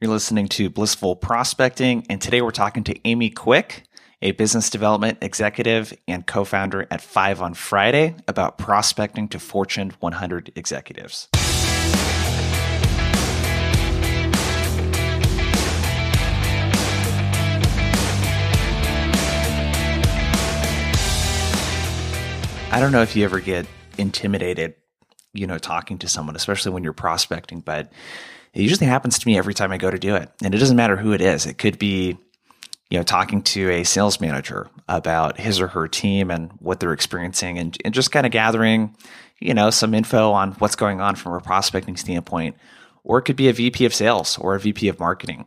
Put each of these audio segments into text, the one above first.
You're listening to Blissful Prospecting, and today we're talking to Amy Quick, a business development executive and co founder at Five on Friday, about prospecting to Fortune 100 executives. I don't know if you ever get intimidated, you know, talking to someone, especially when you're prospecting, but it usually happens to me every time I go to do it. And it doesn't matter who it is. It could be, you know, talking to a sales manager about his or her team and what they're experiencing and, and just kind of gathering, you know, some info on what's going on from a prospecting standpoint. Or it could be a VP of sales or a VP of marketing.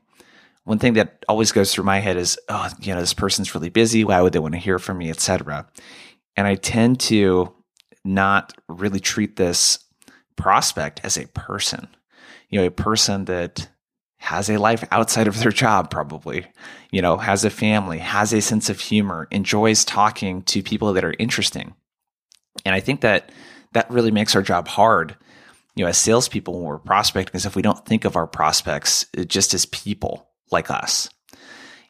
One thing that always goes through my head is, oh, you know, this person's really busy. Why would they want to hear from me, etc. And I tend to not really treat this prospect as a person, you know, a person that has a life outside of their job, probably, you know, has a family, has a sense of humor, enjoys talking to people that are interesting. And I think that that really makes our job hard, you know, as salespeople when we're prospecting, is if we don't think of our prospects uh, just as people like us.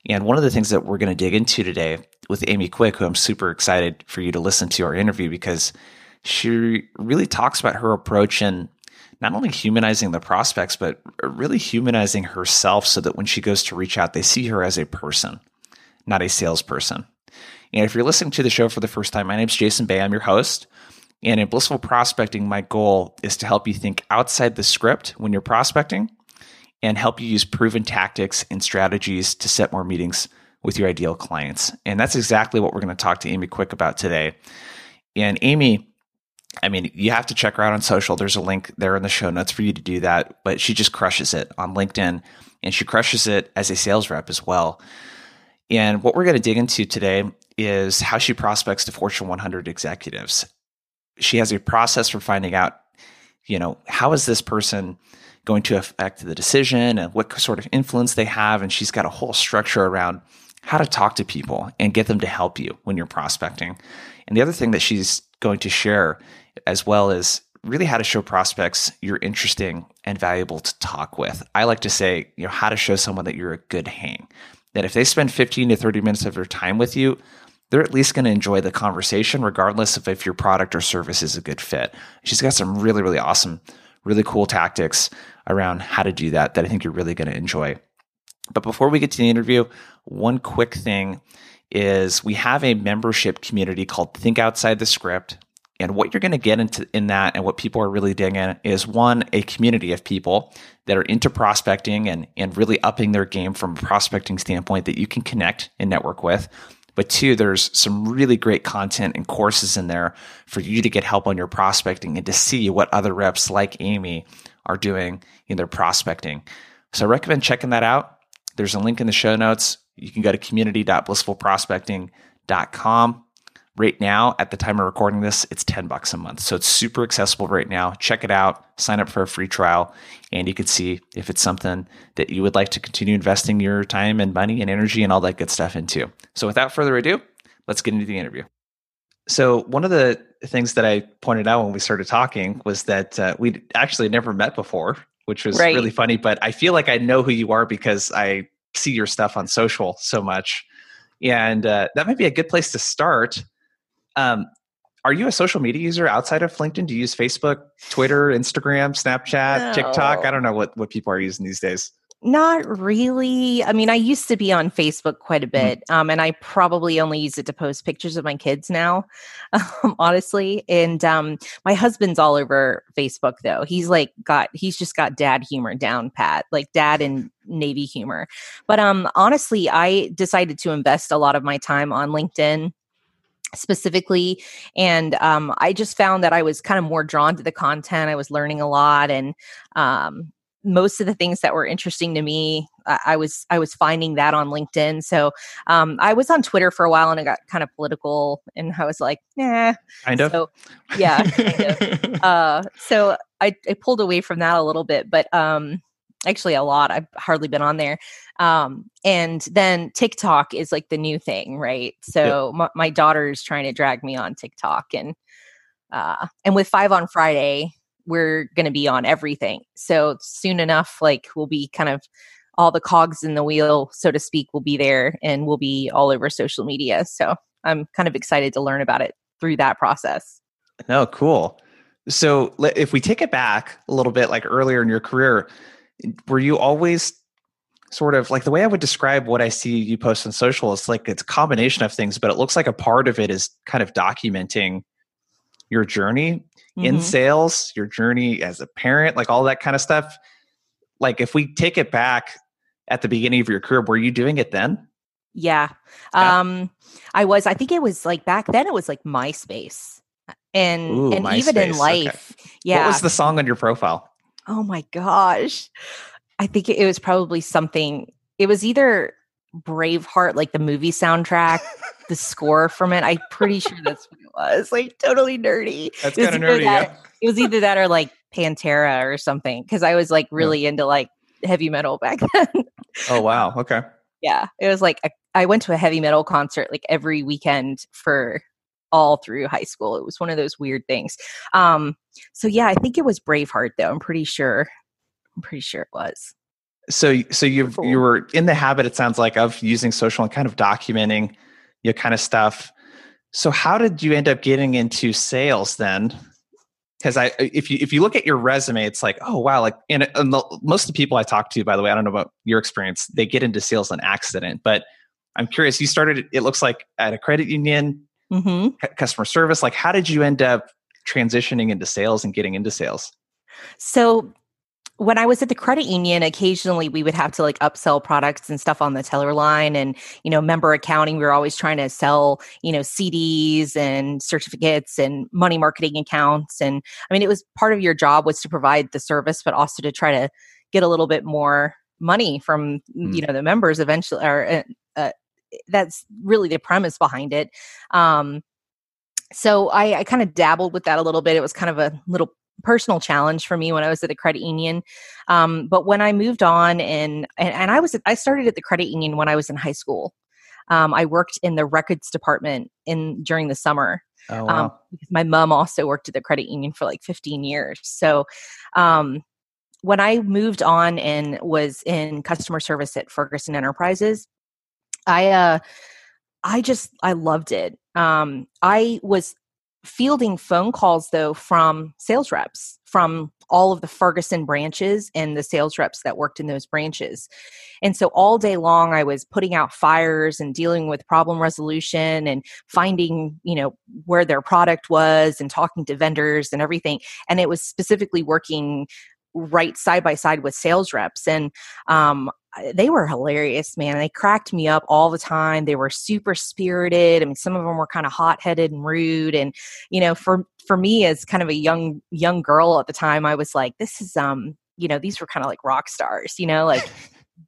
And one of the things that we're going to dig into today with Amy Quick, who I'm super excited for you to listen to our interview because she really talks about her approach in not only humanizing the prospects, but really humanizing herself so that when she goes to reach out, they see her as a person, not a salesperson. And if you're listening to the show for the first time, my name is Jason Bay. I'm your host. And in Blissful Prospecting, my goal is to help you think outside the script when you're prospecting and help you use proven tactics and strategies to set more meetings with your ideal clients. And that's exactly what we're going to talk to Amy Quick about today. And Amy, I mean, you have to check her out on social. There's a link there in the show notes for you to do that. But she just crushes it on LinkedIn and she crushes it as a sales rep as well. And what we're going to dig into today is how she prospects to Fortune 100 executives. She has a process for finding out, you know, how is this person going to affect the decision and what sort of influence they have. And she's got a whole structure around how to talk to people and get them to help you when you're prospecting. And the other thing that she's going to share as well as really how to show prospects you're interesting and valuable to talk with. I like to say, you know, how to show someone that you're a good hang. That if they spend 15 to 30 minutes of their time with you, they're at least going to enjoy the conversation, regardless of if your product or service is a good fit. She's got some really, really awesome, really cool tactics around how to do that that I think you're really going to enjoy. But before we get to the interview, one quick thing is we have a membership community called Think Outside the Script. And what you're going to get into in that and what people are really digging is one, a community of people that are into prospecting and, and really upping their game from a prospecting standpoint that you can connect and network with. But two, there's some really great content and courses in there for you to get help on your prospecting and to see what other reps like Amy are doing in their prospecting. So I recommend checking that out. There's a link in the show notes. You can go to community.blissfulprospecting.com. Right now, at the time of recording this, it's 10 bucks a month. So it's super accessible right now. Check it out, sign up for a free trial, and you can see if it's something that you would like to continue investing your time and money and energy and all that good stuff into. So without further ado, let's get into the interview. So one of the things that I pointed out when we started talking was that uh, we'd actually never met before, which was right. really funny. But I feel like I know who you are because I see your stuff on social so much, and uh, that might be a good place to start. Um, are you a social media user outside of LinkedIn? Do you use Facebook, Twitter, Instagram, Snapchat, no. TikTok? I don't know what what people are using these days. Not really. I mean, I used to be on Facebook quite a mm-hmm. bit, mm-hmm. um, and I probably only use it to post pictures of my kids now, um, honestly. And um, my husband's all over Facebook, though. He's like got he's just got dad humor down pat, like dad and Navy humor. But um, honestly, I decided to invest a lot of my time on LinkedIn specifically and um, i just found that i was kind of more drawn to the content i was learning a lot and um, most of the things that were interesting to me I, I was i was finding that on linkedin so um, i was on twitter for a while and i got kind of political and i was like nah kind of so, yeah kind of. uh, so I, I pulled away from that a little bit but um actually a lot i've hardly been on there um, and then tiktok is like the new thing right so yep. my, my daughter's trying to drag me on tiktok and uh, and with five on friday we're going to be on everything. So soon enough, like we'll be kind of all the cogs in the wheel, so to speak, will be there and we'll be all over social media. So I'm kind of excited to learn about it through that process. No, cool. So if we take it back a little bit, like earlier in your career, were you always sort of like the way I would describe what I see you post on social is like it's a combination of things, but it looks like a part of it is kind of documenting your journey mm-hmm. in sales, your journey as a parent, like all that kind of stuff. Like if we take it back at the beginning of your career, were you doing it then? Yeah. yeah. Um I was I think it was like back then it was like MySpace. And Ooh, and MySpace. even in life. Okay. Yeah. What was the song on your profile? Oh my gosh. I think it was probably something it was either Braveheart, like the movie soundtrack, the score from it. I'm pretty sure that's what it was. Like totally nerdy. That's kind of nerdy, that, yeah. It was either that or like Pantera or something. Cause I was like really yeah. into like heavy metal back then. oh wow. Okay. Yeah. It was like a, I went to a heavy metal concert like every weekend for all through high school. It was one of those weird things. Um, so yeah, I think it was Braveheart though. I'm pretty sure. I'm pretty sure it was. So, so you cool. you were in the habit, it sounds like, of using social and kind of documenting your kind of stuff. So, how did you end up getting into sales then? Because I, if you if you look at your resume, it's like, oh wow, like and, and the, most of the people I talk to, by the way, I don't know about your experience, they get into sales on accident. But I'm curious, you started, it looks like at a credit union, mm-hmm. customer service. Like, how did you end up transitioning into sales and getting into sales? So when I was at the credit union, occasionally we would have to like upsell products and stuff on the teller line and, you know, member accounting. We were always trying to sell, you know, CDs and certificates and money marketing accounts. And I mean, it was part of your job was to provide the service, but also to try to get a little bit more money from, mm. you know, the members eventually, or uh, uh, that's really the premise behind it. Um, so I, I kind of dabbled with that a little bit. It was kind of a little personal challenge for me when I was at the credit union. Um, but when I moved on and, and, and I was I started at the credit union when I was in high school. Um, I worked in the records department in during the summer. Oh, wow. um, because my mom also worked at the credit union for like 15 years. So um, when I moved on and was in customer service at Ferguson Enterprises, I uh, I just I loved it. Um, I was fielding phone calls though from sales reps from all of the Ferguson branches and the sales reps that worked in those branches. And so all day long I was putting out fires and dealing with problem resolution and finding, you know, where their product was and talking to vendors and everything. And it was specifically working right side by side with sales reps and um, they were hilarious, man. They cracked me up all the time. They were super spirited. I mean, some of them were kind of hot headed and rude. And you know, for for me as kind of a young young girl at the time, I was like, this is um, you know, these were kind of like rock stars. You know, like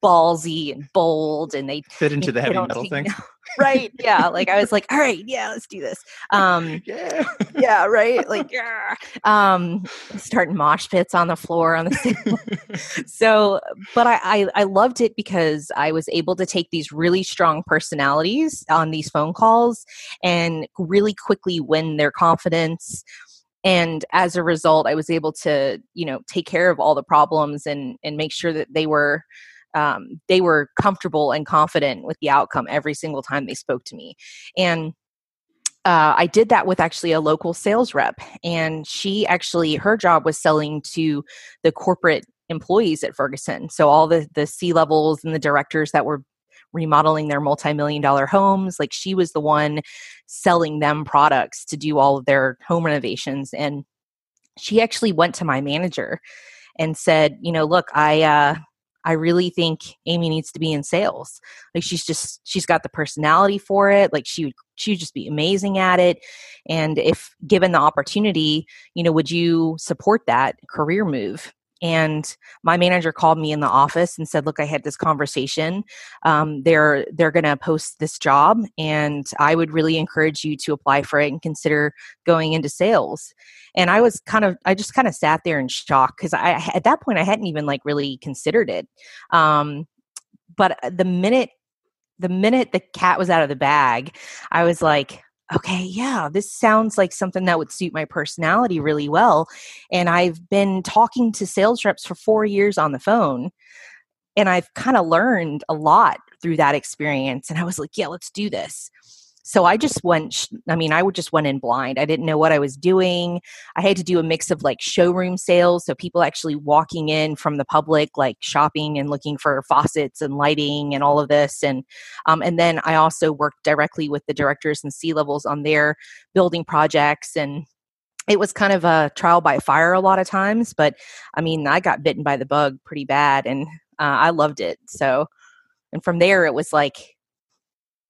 ballsy and bold and they fit into the heavy metal thing? Right yeah like i was like all right yeah let's do this. Um yeah. yeah right like yeah. Um starting mosh pits on the floor on the so but I, I i loved it because i was able to take these really strong personalities on these phone calls and really quickly win their confidence. And as a result i was able to you know take care of all the problems and and make sure that they were um, they were comfortable and confident with the outcome every single time they spoke to me. And uh, I did that with actually a local sales rep, and she actually her job was selling to the corporate employees at Ferguson. So all the the C levels and the directors that were remodeling their multi-million dollar homes like she was the one selling them products to do all of their home renovations and she actually went to my manager and said you know look i uh I really think Amy needs to be in sales. Like she's just she's got the personality for it. Like she would she would just be amazing at it. And if given the opportunity, you know, would you support that career move? And my manager called me in the office and said look i had this conversation um, they're they're going to post this job and i would really encourage you to apply for it and consider going into sales. And i was kind of i just kind of sat there in shock because i at that point i hadn't even like really considered it um, but the minute the minute the cat was out of the bag i was like okay, yeah, this sounds like something that would suit my personality really well. And I've been talking to sales reps for four years on the phone. and I've kind of learned a lot through that experience. And I was like, yeah, let's do this. So I just went, I mean, I would just went in blind. I didn't know what I was doing. I had to do a mix of like showroom sales. So people actually walking in from the public, like shopping and looking for faucets and lighting and all of this. And, um, and then I also worked directly with the directors and C levels on their building projects and it was kind of a trial by fire a lot of times, but I mean, I got bitten by the bug pretty bad and uh, I loved it. So, and from there, it was like,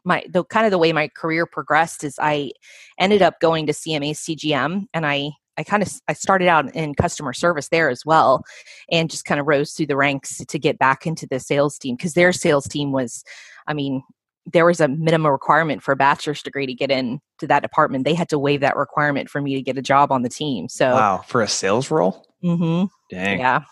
my the kind of the way my career progressed is I ended up going to CMA CGM and I I kind of I started out in customer service there as well and just kind of rose through the ranks to get back into the sales team because their sales team was I mean there was a minimum requirement for a bachelor's degree to get in to that department. They had to waive that requirement for me to get a job on the team. So wow, for a sales role? Mm-hmm. Dang. Yeah.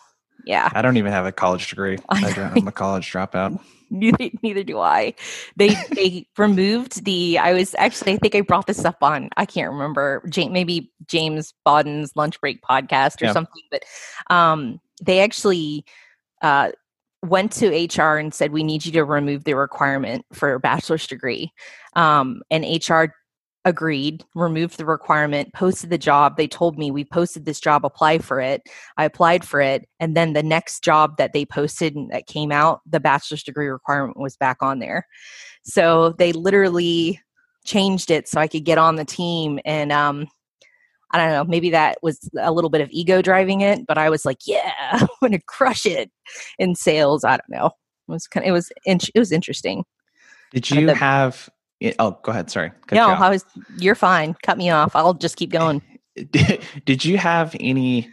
Yeah. I don't even have a college degree. I am a college dropout. neither, neither do I. They they removed the. I was actually. I think I brought this up on. I can't remember. James, maybe James Bawden's lunch break podcast or yeah. something. But um, they actually uh, went to HR and said, "We need you to remove the requirement for a bachelor's degree." Um, and HR agreed, removed the requirement, posted the job. They told me we posted this job, apply for it. I applied for it. And then the next job that they posted and that came out, the bachelor's degree requirement was back on there. So they literally changed it so I could get on the team. And um, I don't know, maybe that was a little bit of ego driving it, but I was like, yeah, I'm going to crush it in sales. I don't know. It was kind of, it was, it was interesting. Did you the, have oh, go ahead. Sorry. Cut no, I was. You're fine. Cut me off. I'll just keep going. Did, did you have any?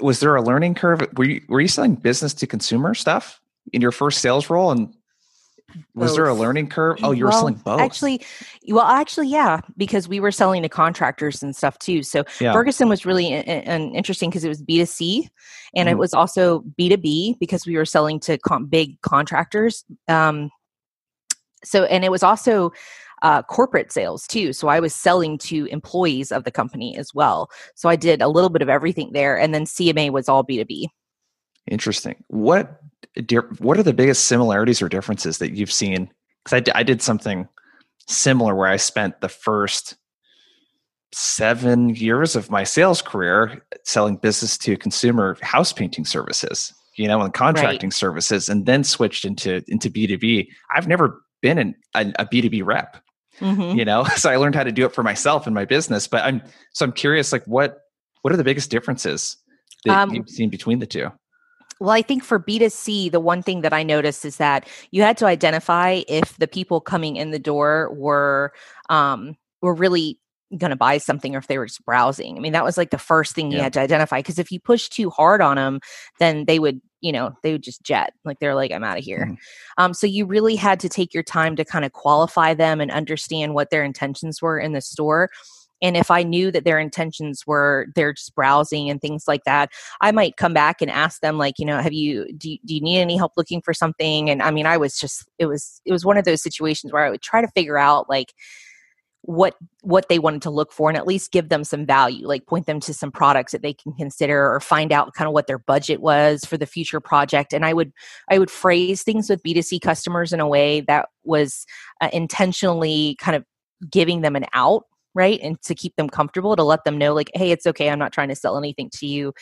Was there a learning curve? Were you were you selling business to consumer stuff in your first sales role? And was both. there a learning curve? Oh, you well, were selling both. Actually, well, actually, yeah, because we were selling to contractors and stuff too. So yeah. Ferguson was really an interesting because it was B two C, and mm. it mm-hmm. was also B two B because we were selling to com- big contractors. Um, so and it was also uh, corporate sales too. So I was selling to employees of the company as well. So I did a little bit of everything there, and then CMA was all B two B. Interesting. What what are the biggest similarities or differences that you've seen? Because I, I did something similar where I spent the first seven years of my sales career selling business to consumer house painting services you know and contracting right. services and then switched into into b2b i've never been an, a a B2B rep. Mm-hmm. You know, so I learned how to do it for myself and my business. But I'm so I'm curious, like what what are the biggest differences that um, you've seen between the two? Well, I think for B2C, the one thing that I noticed is that you had to identify if the people coming in the door were um, were really going to buy something or if they were just browsing. I mean, that was like the first thing you yeah. had to identify because if you push too hard on them, then they would, you know, they would just jet. Like they're like, I'm out of here. Mm. Um, so you really had to take your time to kind of qualify them and understand what their intentions were in the store. And if I knew that their intentions were they're just browsing and things like that, I might come back and ask them, like, you know, have you do, you, do you need any help looking for something? And I mean, I was just it was it was one of those situations where I would try to figure out like what what they wanted to look for and at least give them some value like point them to some products that they can consider or find out kind of what their budget was for the future project. And i would i would phrase things with b2c customers in a way that was uh, intentionally kind of giving them an out right and to keep them comfortable to let them know like hey it's okay i'm not trying to sell anything to you.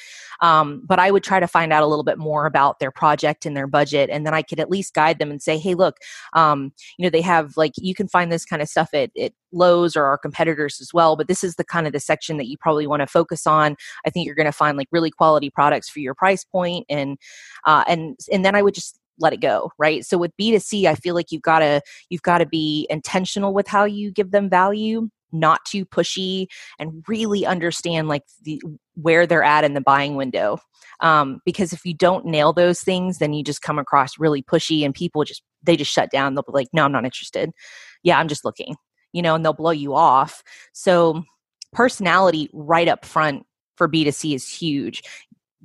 Um, but i would try to find out a little bit more about their project and their budget and then i could at least guide them and say hey look um, you know they have like you can find this kind of stuff at, at Lowe's or our competitors as well but this is the kind of the section that you probably want to focus on. I think you're going to find like really quality products for your price point and uh, and and then i would just let it go right? So with b2c i feel like you've got to you've got to be intentional with how you give them value not too pushy and really understand like the where they're at in the buying window. Um, because if you don't nail those things then you just come across really pushy and people just they just shut down. They'll be like no i'm not interested. Yeah i'm just looking you know and they'll blow you off. So personality right up front for b2c is huge.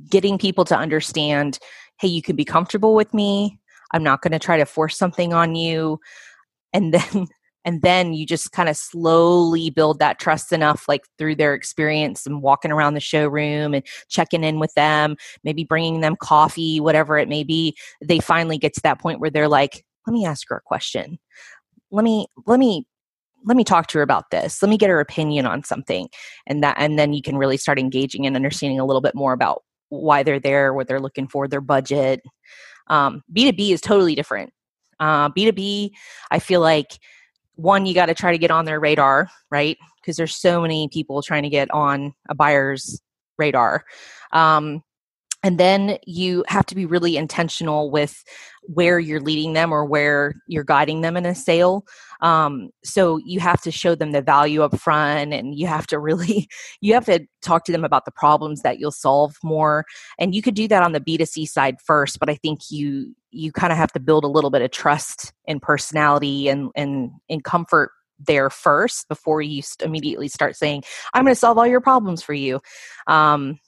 Getting people to understand hey you can be comfortable with me. I'm not going to try to force something on you. And then and then you just kind of slowly build that trust enough like through their experience and walking around the showroom and checking in with them maybe bringing them coffee whatever it may be they finally get to that point where they're like let me ask her a question. Let me let me let me talk to her about this. Let me get her opinion on something. And that and then you can really start engaging and understanding a little bit more about why they're there what they're looking for their budget. Um, b2b is totally different. Uh, b2b i feel like one you got to try to get on their radar right? Because there's so many people trying to get on a buyer's radar. Um, and then you have to be really intentional with where you're leading them or where you're guiding them in a sale. Um, so you have to show them the value up front and you have to really you have to talk to them about the problems that you'll solve more. And you could do that on the b2c side first but i think you you kind of have to build a little bit of trust and personality and and, and comfort there first before you immediately start saying i'm going to solve all your problems for you. Um,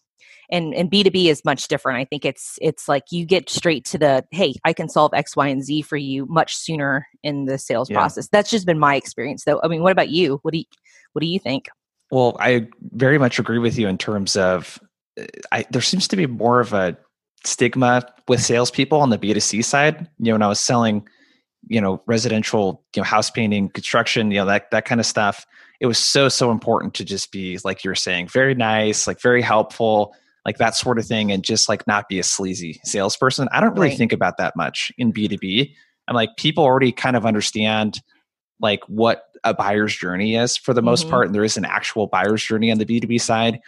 and and b2b is much different. I think it's it's like you get straight to the hey i can solve x y and z for you much sooner in the sales yeah. process. That's just been my experience though. I mean what about you? What do you what do you think? Well i very much agree with you in terms of uh, I, there seems to be more of a stigma with salespeople on the b2c side you know when i was selling you know residential you know house painting construction you know that that kind of stuff it was so so important to just be like you're saying very nice like very helpful like that sort of thing and just like not be a sleazy salesperson. I don't really right. think about that much in B2B. I'm like people already kind of understand like what a buyer's journey is for the most mm-hmm. part and there is an actual buyer's journey on the B2B side.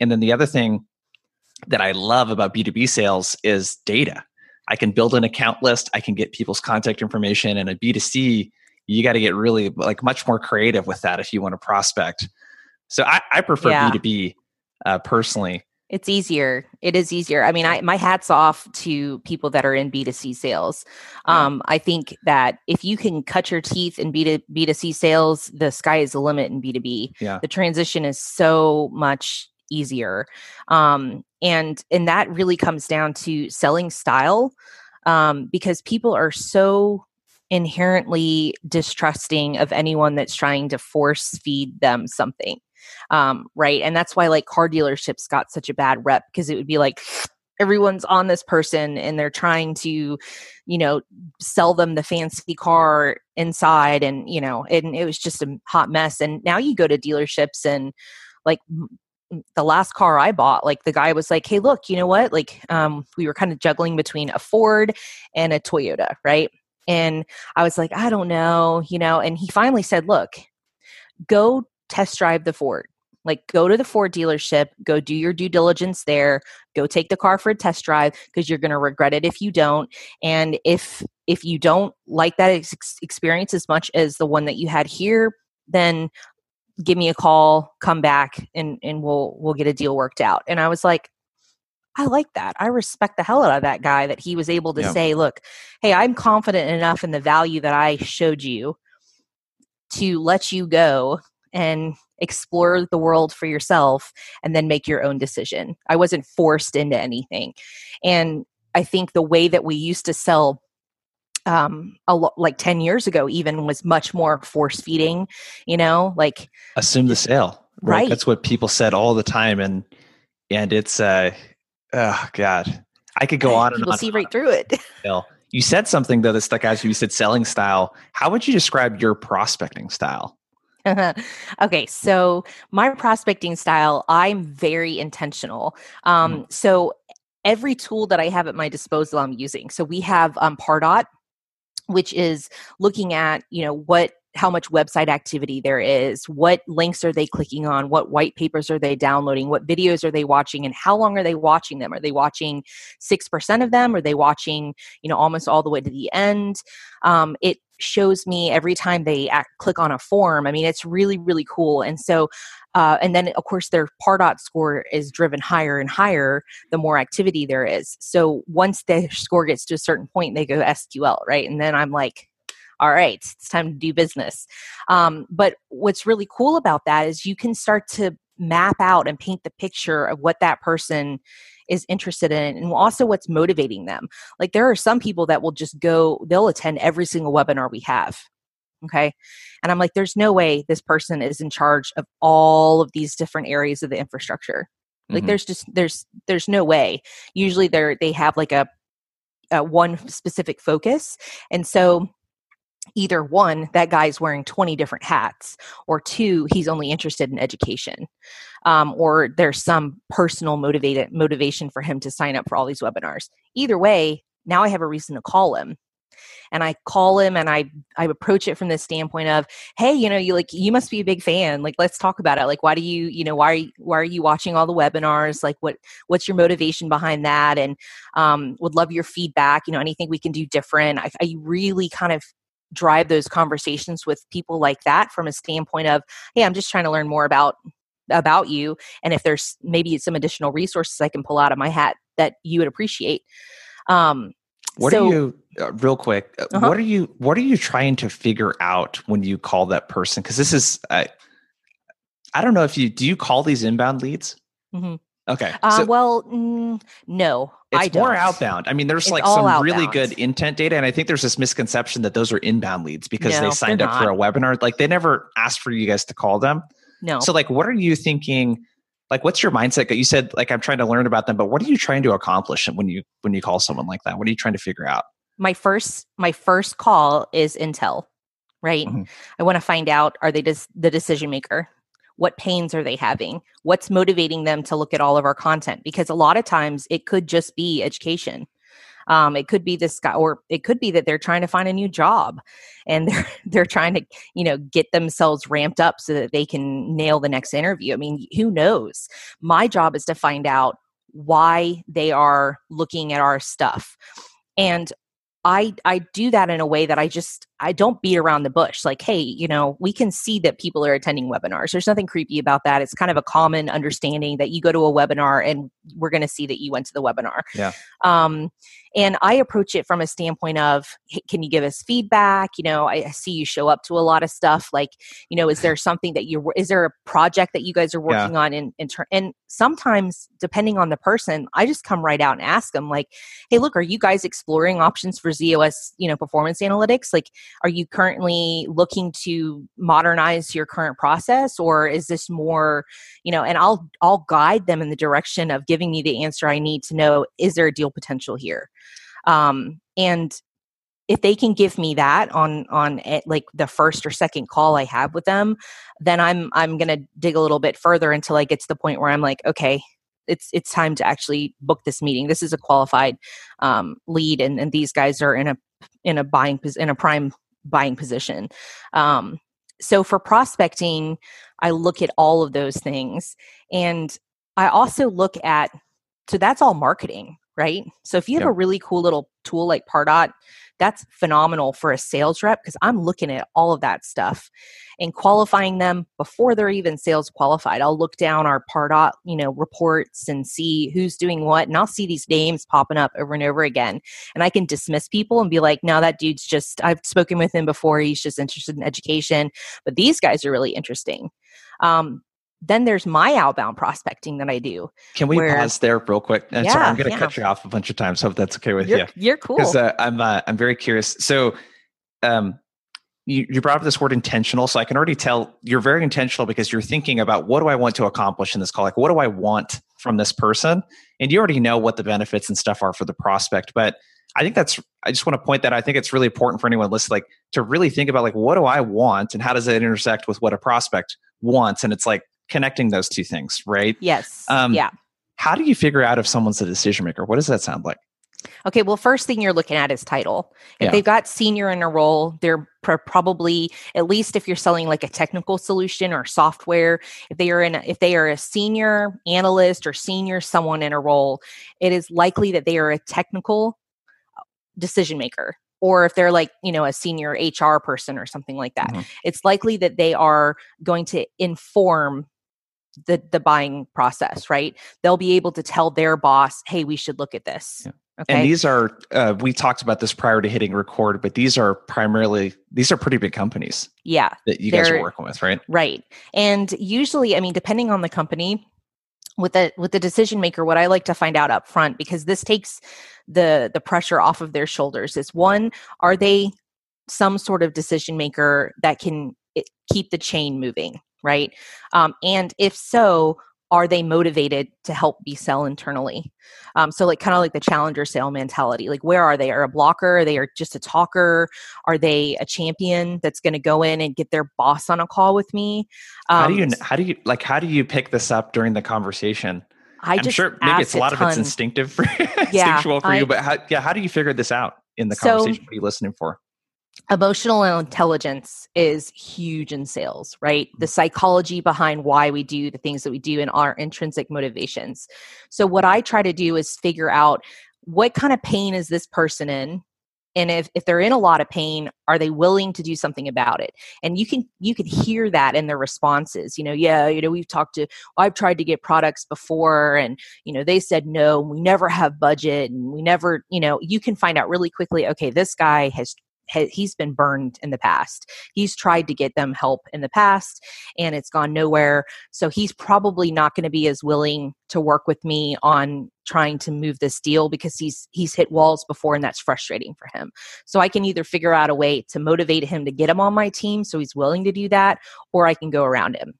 And then the other thing that I love about B2B sales is data. I can build an account list, I can get people's contact information and a B2C you got to get really like much more creative with that if you want to prospect. So I, I prefer yeah. B2B uh, personally. It's easier. It is easier. I mean, I my hats off to people that are in B2C sales. Um, I think that if you can cut your teeth in B2 B2C sales, the sky is the limit in B2B. Yeah. The transition is so much easier. Um, and and that really comes down to selling style. Um, because people are so inherently distrusting of anyone that's trying to force feed them something um, right? And that's why like car dealerships got such a bad rep because it would be like everyone's on this person and they're trying to you know sell them the fancy car inside and you know and it was just a hot mess and now you go to dealerships and like the last car I bought, like the guy was like, "Hey, look, you know what? Like, um, we were kind of juggling between a Ford and a Toyota, right?" And I was like, "I don't know, you know." And he finally said, "Look, go test drive the Ford. Like go to the Ford dealership, go do your due diligence there, go take the car for a test drive because you're going to regret it if you don't. And if if you don't like that ex- experience as much as the one that you had here, then give me a call, come back and and we'll we'll get a deal worked out. And I was like, I like that. I respect the hell out of that guy that he was able to yeah. say, look, hey, I'm confident enough in the value that I showed you to let you go and explore the world for yourself and then make your own decision. I wasn't forced into anything. And I think the way that we used to sell um a lo- like 10 years ago even was much more force feeding, you know, like assume the sale. Right? right. That's what people said all the time and and it's uh oh god. I could go on and people on. see right through it. You said something though that stuck out. To you said selling style. How would you describe your prospecting style? okay, so my prospecting style, I'm very intentional. Um, mm. So every tool that I have at my disposal, I'm using. So we have um, Pardot, which is looking at you know what how much website activity there is what links are they clicking on what white papers are they downloading what videos are they watching and how long are they watching them are they watching 6% of them are they watching you know almost all the way to the end um, it shows me every time they act, click on a form. I mean, it's really, really cool. And so, uh, and then of course their Pardot score is driven higher and higher the more activity there is. So once the score gets to a certain point, they go SQL, right? And then I'm like, all right, it's time to do business. Um, but what's really cool about that is you can start to map out and paint the picture of what that person is interested in and also what's motivating them. Like there are some people that will just go, they'll attend every single webinar we have. Okay. And I'm like, there's no way this person is in charge of all of these different areas of the infrastructure. Like Mhm. there's just there's there's no way. Usually they're they have like a, a one specific focus. And so either one, that guy's wearing 20 different hats, or two, he's only interested in education. Um, or there's some personal motivated motivation for him to sign up for all these webinars. Either way, now I have a reason to call him and I call him and I I approach it from the standpoint of, hey, you know, you like you must be a big fan. Like, let's talk about it. Like, why do you, you know, why are you, why are you watching all the webinars? Like, what what's your motivation behind that? And um, would love your feedback. You know, anything we can do different. I, I really kind of drive those conversations with people like that from a standpoint of, hey, I'm just trying to learn more about about you and if there's maybe some additional resources i can pull out of my hat that you would appreciate um What so- are you uh, real quick? uh, Uh-huh. What are you what are you trying to figure out when you call that person? Because this is I I don't know if you do you call these inbound leads? Mhm. Okay, uh, well mm, no I it's more don't. outbound. I mean, there's It's like some really good intent data, and I think there's this misconception that those are inbound leads because No, they signed up for a webinar. Like they never asked for you guys to call them. no So, like, what are you thinking? Like, what's your mindset? You said like I'm trying to learn about them, but what are you trying to accomplish when you when you call someone like that? What are you trying to figure out? my first my first call is intel right Mhm. i want to find out are they des- the decision maker what pains are they having what's motivating them to look at all of our content because a lot of times it could just be education um, it could be this guy or it could be that they're trying to find a new job and they're they're trying to you know get themselves ramped up so that they can nail the next interview. I mean who knows? My job is to find out why they are looking at our stuff. And I I do that in a way that I just I don't beat around the bush. Like, hey, you know, we can see that people are attending webinars. There's nothing creepy about that. It's kind of a common understanding that you go to a webinar and we're going to see that you went to the webinar. Yeah. Um, and I approach it from a standpoint of, hey, can you give us feedback? You know, I, I see you show up to a lot of stuff. Like, you know, is there something that you're is there a project that you guys are Yeah. working on in in ter- and sometimes depending on the person, I just come right out and ask them like hey look are you guys exploring options for z/OS you know performance analytics like are you currently looking to modernize your current process or is this more you know and i'll i'll guide them in the direction of giving me the answer i need to know is there a deal potential here? Um and if they can give me that on on like the first or second call i have with them then i'm i'm to dig a little bit further until i get to the point where i'm like okay it's it's time to actually book this meeting. This is a qualified um, lead and, and these guys are in a in a buying pos- in a prime buying position um, so for prospecting i look at all of those things and i also look at so that's all marketing right so if you have Yeah. a really cool little tool like pardot that's phenomenal for a sales rep because i'm looking at all of that stuff and qualifying them before they're even sales qualified. I'll look down our Pardot, you know, reports and see who's doing what, and I'll see these names popping up over and over again. And I can dismiss people and be like, no, that dude's just I've spoken with him before. He's just interested in education. But these guys are really interesting. Um, then there's my outbound prospecting that I do. Can we Where- pause there real quick? And sorry, Yeah, I'm going to yeah. cut you off a bunch of times. So Hope that's okay with You're, you. you're cool. Because uh, I'm uh, I'm very curious. So, um, you, you brought up this word intentional. So I can already tell you're very intentional because you're thinking about what do I want to accomplish in this call? Like, what do I want from this person? And you already know what the benefits and stuff are for the prospect. But I think that's, I just want to point that. I think it's really important for anyone listening, like to really think about like, what do I want and how does it intersect with what a prospect wants? And it's like connecting those two things, right? yes. um, yeah. How do you figure out if someone's a decision maker? What does that sound like? Okay, well, first thing you're looking at is title. If Yeah. they've got senior in a role, they're pr- probably at least if you're selling like a technical solution or software. If they are in, a, if they are a senior analyst or senior someone in a role, it is likely that they are a technical uh, decision maker. Or if they're like you know a senior HR person or something like that, Mhm. it's likely that they are going to inform the the buying process. Right? They'll be able to tell their boss, "Hey, we should look at this." Yeah. Okay. And these are uh, we talked about this prior to hitting record, but these are primarily these are pretty big companies yeah. that you guys are working with, right? Right. And usually, I mean, depending on the company, with the with the decision maker, what I like to find out up front, because this takes the the pressure off of their shoulders, is one, are they some sort of decision maker that can eh, keep the chain moving right? Um, and if so are they motivated to help be sell internally? Um, so like kind of like the challenger sale mentality like where are they? Are a blocker? Are they are just a talker? Are they a champion that's going to go in and get their boss on a call with me? Um, how do you um, how do you like how do you pick this up during the conversation? I am sure maybe it's a lot of it's instinctive for yeah, instinctual for I, you, but how, yeah, how do you figure this out in the conversation? So, what are you listening for? Emotional intelligence is huge in sales, right? The mm-hmm. psychology behind why we do the things that we do and our intrinsic motivations. So, what I try to do is figure out what kind of pain is this person in and if, if they're in a lot of pain are they willing to do something about it and you can you can hear that in their responses you know yeah you know we've talked to i've tried to get products before and you know they said no we never have budget and we never you know you can find out really quickly okay this guy has he's been burned in the past. He's tried to get them help in the past and it's gone nowhere. So he's probably not going to be as willing to work with me on trying to move this deal because he's he's hit walls before and that's frustrating for him. So I can either figure out a way to motivate him to get him on my team so he's willing to do that or I can go around him.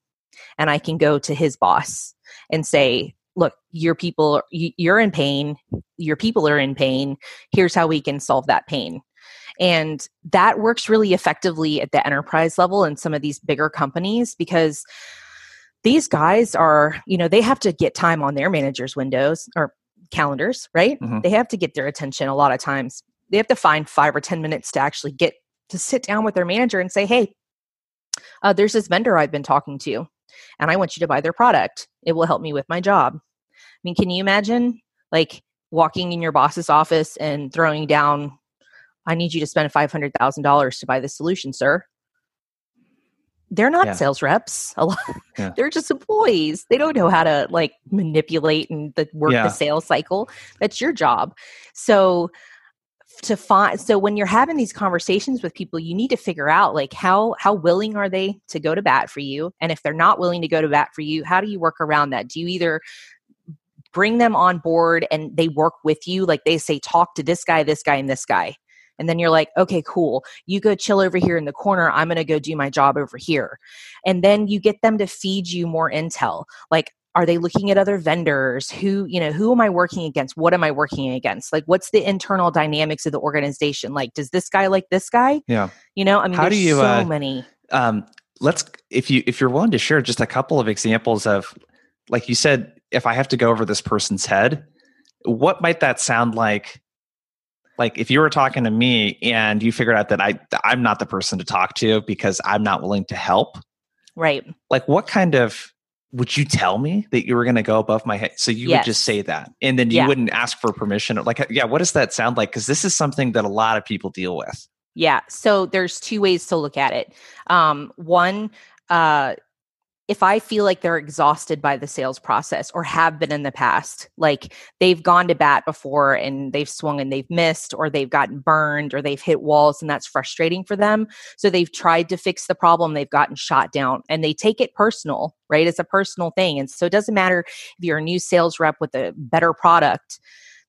And I can go to his boss and say, look your people you're in pain your people are in pain here's how we can solve that pain and that works really effectively at the enterprise level in some of these bigger companies because these guys are, you know, they have to get time on their managers' windows or calendars, right? Mm-hmm. They have to get their attention a lot of times. They have to find five or 10 minutes to actually get to sit down with their manager and say, hey, uh, there's this vendor I've been talking to, and I want you to buy their product. It will help me with my job. I mean, can you imagine like walking in your boss's office and throwing down I need you to spend $500,000 to buy the solution, sir. They're not yeah. sales reps. A lot, yeah. they're just employees. They don't know how to like manipulate and the, work yeah. the sales cycle. That's your job. So to find so when you're having these conversations with people you need to figure out like how how willing are they to go to bat for you and if they're not willing to go to bat for you how do you work around that do you either bring them on board and they work with you like they say talk to this guy this guy and this guy and then you're like okay cool. You go chill over here in the corner. I'm going to go do my job over here. And then you get them to feed you more intel. Like are they looking at other vendors? Who you know who am i working against? What am i working against? Like what's the internal dynamics of the organization? Like does this guy like this guy? Yeah. You know i mean how do you so uh, many. um let's if you if you're willing to share just a couple of examples of like you said if i have to go over this person's head what might that sound like like if you were talking to me and you figured out that I I'm not the person to talk to because I'm not willing to help. Right. Like what kind of would you tell me that you were going to go above my head? So you yes. would just say that and then you yeah. wouldn't ask for permission. Like, yeah, what does that sound like? Because this is something that a lot of people deal with. Yeah. So there's two ways to look at it. Um, one, uh, if I feel like they're exhausted by the sales process or have been in the past, like they've gone to bat before and they've swung and they've missed, or they've gotten burned or they've hit walls and that's frustrating for them. So they've tried to fix the problem, they've gotten shot down and they take it personal, right? It's a personal thing. And so it doesn't matter if you're a new sales rep with a better product,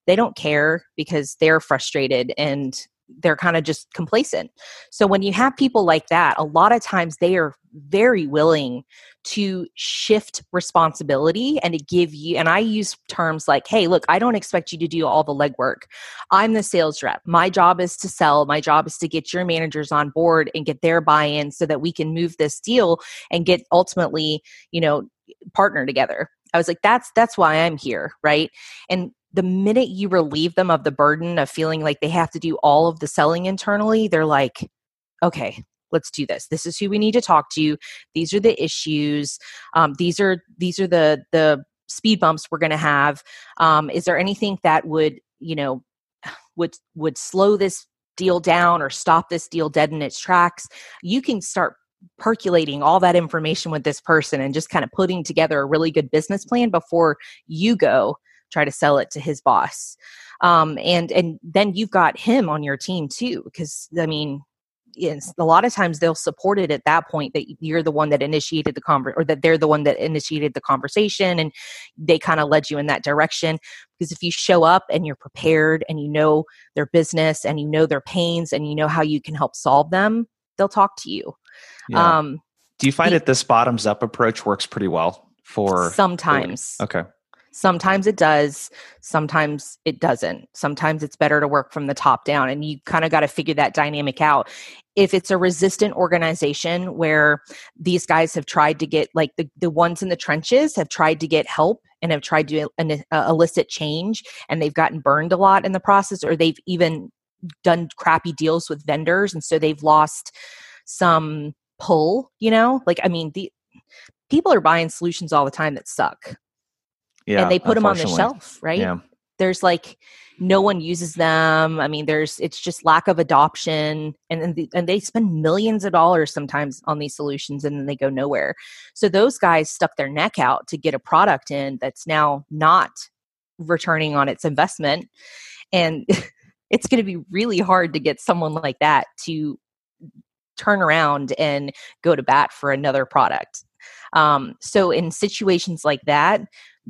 they don't care because they're frustrated and they're kind of just complacent. So when you have people like that, a lot of times they are very willing to shift responsibility and to give you and I use terms like, "Hey, look, I don't expect you to do all the legwork. I'm the sales rep. My job is to sell. My job is to get your managers on board and get their buy-in so that we can move this deal and get ultimately, you know, partner together." I was like, "That's that's why I'm here, right?" And the minute you relieve them of the burden of feeling like they have to do all of the selling internally, they're like, okay, let's do this. This is who we need to talk to. These are the issues. Um, these are these are the the speed bumps we're going to have. Um, is there anything that would you know would would slow this deal down or stop this deal dead in its tracks? You can start percolating all that information with this person and just kind of putting together a really good business plan before you go try to sell it to his boss. Um, and and then you've got him on your team too because i mean a lot of times they'll support it at that point that you're the one that initiated the conver or that they're the one that initiated the conversation and they kind of led you in that direction. Because if you show up and you're prepared and you know their business and you know their pains and you know how you can help solve them they'll talk to you. Yeah. um do you find the, that this bottoms up approach works pretty well for sometimes. For, okay Sometimes it does, sometimes it doesn't. Sometimes it's better to work from the top down, and you kind of got to figure that dynamic out. If it's a resistant organization where these guys have tried to get, like the, the ones in the trenches have tried to get help and have tried to uh, elicit change, and they've gotten burned a lot in the process, or they've even done crappy deals with vendors, and so they've lost some pull, you know? Like, I mean, the people are buying solutions all the time that suck yeah, and they put them on the shelf, right? Yeah. There's like no one uses them. I mean, there's it's just lack of adoption, and and, the, and they spend millions of dollars sometimes on these solutions, and then they go nowhere. So those guys stuck their neck out to get a product in that's now not returning on its investment, and it's going to be really hard to get someone like that to turn around and go to bat for another product. Um, so in situations like that,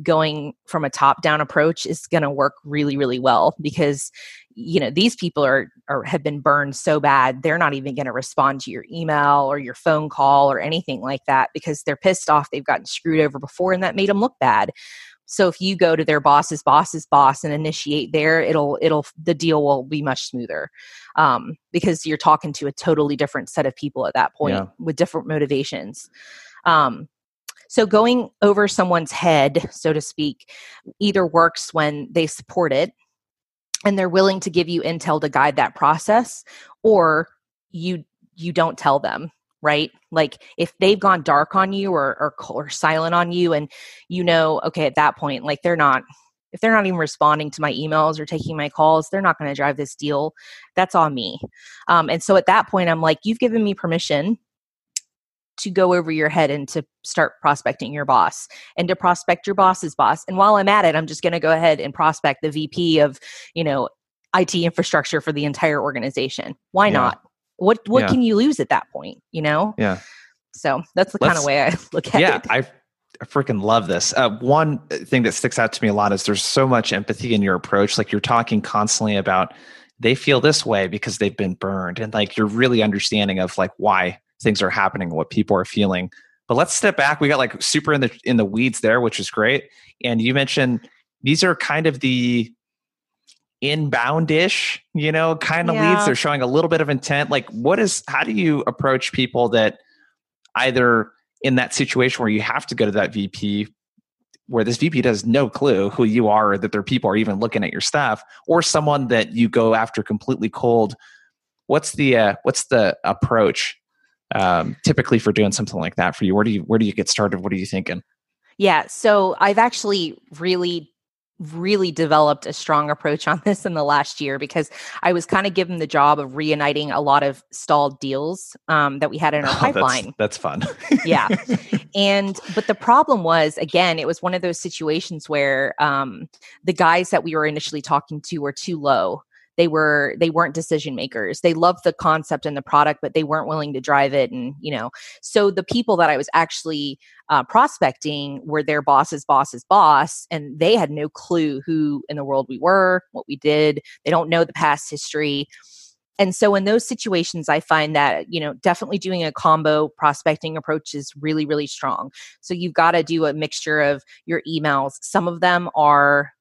going from a top down approach is going to work really really well because you know these people are, are have been burned so bad they're not even going to respond to your email or your phone call or anything like that because they're pissed off they've gotten screwed over before and that made them look bad so if you go to their boss's boss's boss and initiate there it'll it'll the deal will be much smoother um, because you're talking to a totally different set of people at that point yeah. with different motivations um, so going over someone's head, so to speak, either works when they support it and they're willing to give you intel to guide that process or you you don't tell them right? Like if they've gone dark on you or, or or silent on you and you know okay at that point like they're not if they're not even responding to my emails or taking my calls they're not going to drive this deal. That's on me. Um, and so at that point i'm like you've given me permission to go over your head and to start prospecting your boss and to prospect your boss's boss. And while I'm at it, I'm just going to go ahead and prospect the VP of, you know, IT infrastructure for the entire organization. Why yeah. not? What what yeah. can you lose at that point, you know? Yeah. So that's the Let's, kind of way I look at yeah, it. Yeah, I I freaking love this. Uh, one thing that sticks out to me a lot is there's so much empathy in your approach. Like you're talking constantly about they feel this way because they've been burned, and like you're really understanding of like why things are happening, what people are feeling. But let's step back. We got like super in the in the weeds there, which is great. And you mentioned these are kind of the inbound-ish, you know, kind of yeah. leads. They're showing a little bit of intent. Like, what is how do you approach people that either in that situation where you have to go to that VP where this VP has no clue who you are or that their people are even looking at your stuff, or someone that you go after completely cold. What's the uh, what's the approach um, typically for doing something like that for you? Where do you where do you get started? What are you thinking? Yeah, so I've actually really really developed a strong approach on this in the last year because I was kind of given the job of reuniting a lot of stalled deals um, that we had in our oh, pipeline. That's, that's fun. yeah. And, but the problem was, again, it was one of those situations where um, the guys that we were initially talking to were too low they were they weren't decision makers. They loved the concept and the product but they weren't willing to drive it and you know so the people that i was actually uh, prospecting were their boss's boss's boss and they had no clue who in the world we were what we did. They don't know the past history. And so in those situations i find that you know definitely doing a combo prospecting approach is really really strong. So you've got to do a mixture of your emails. Some of them are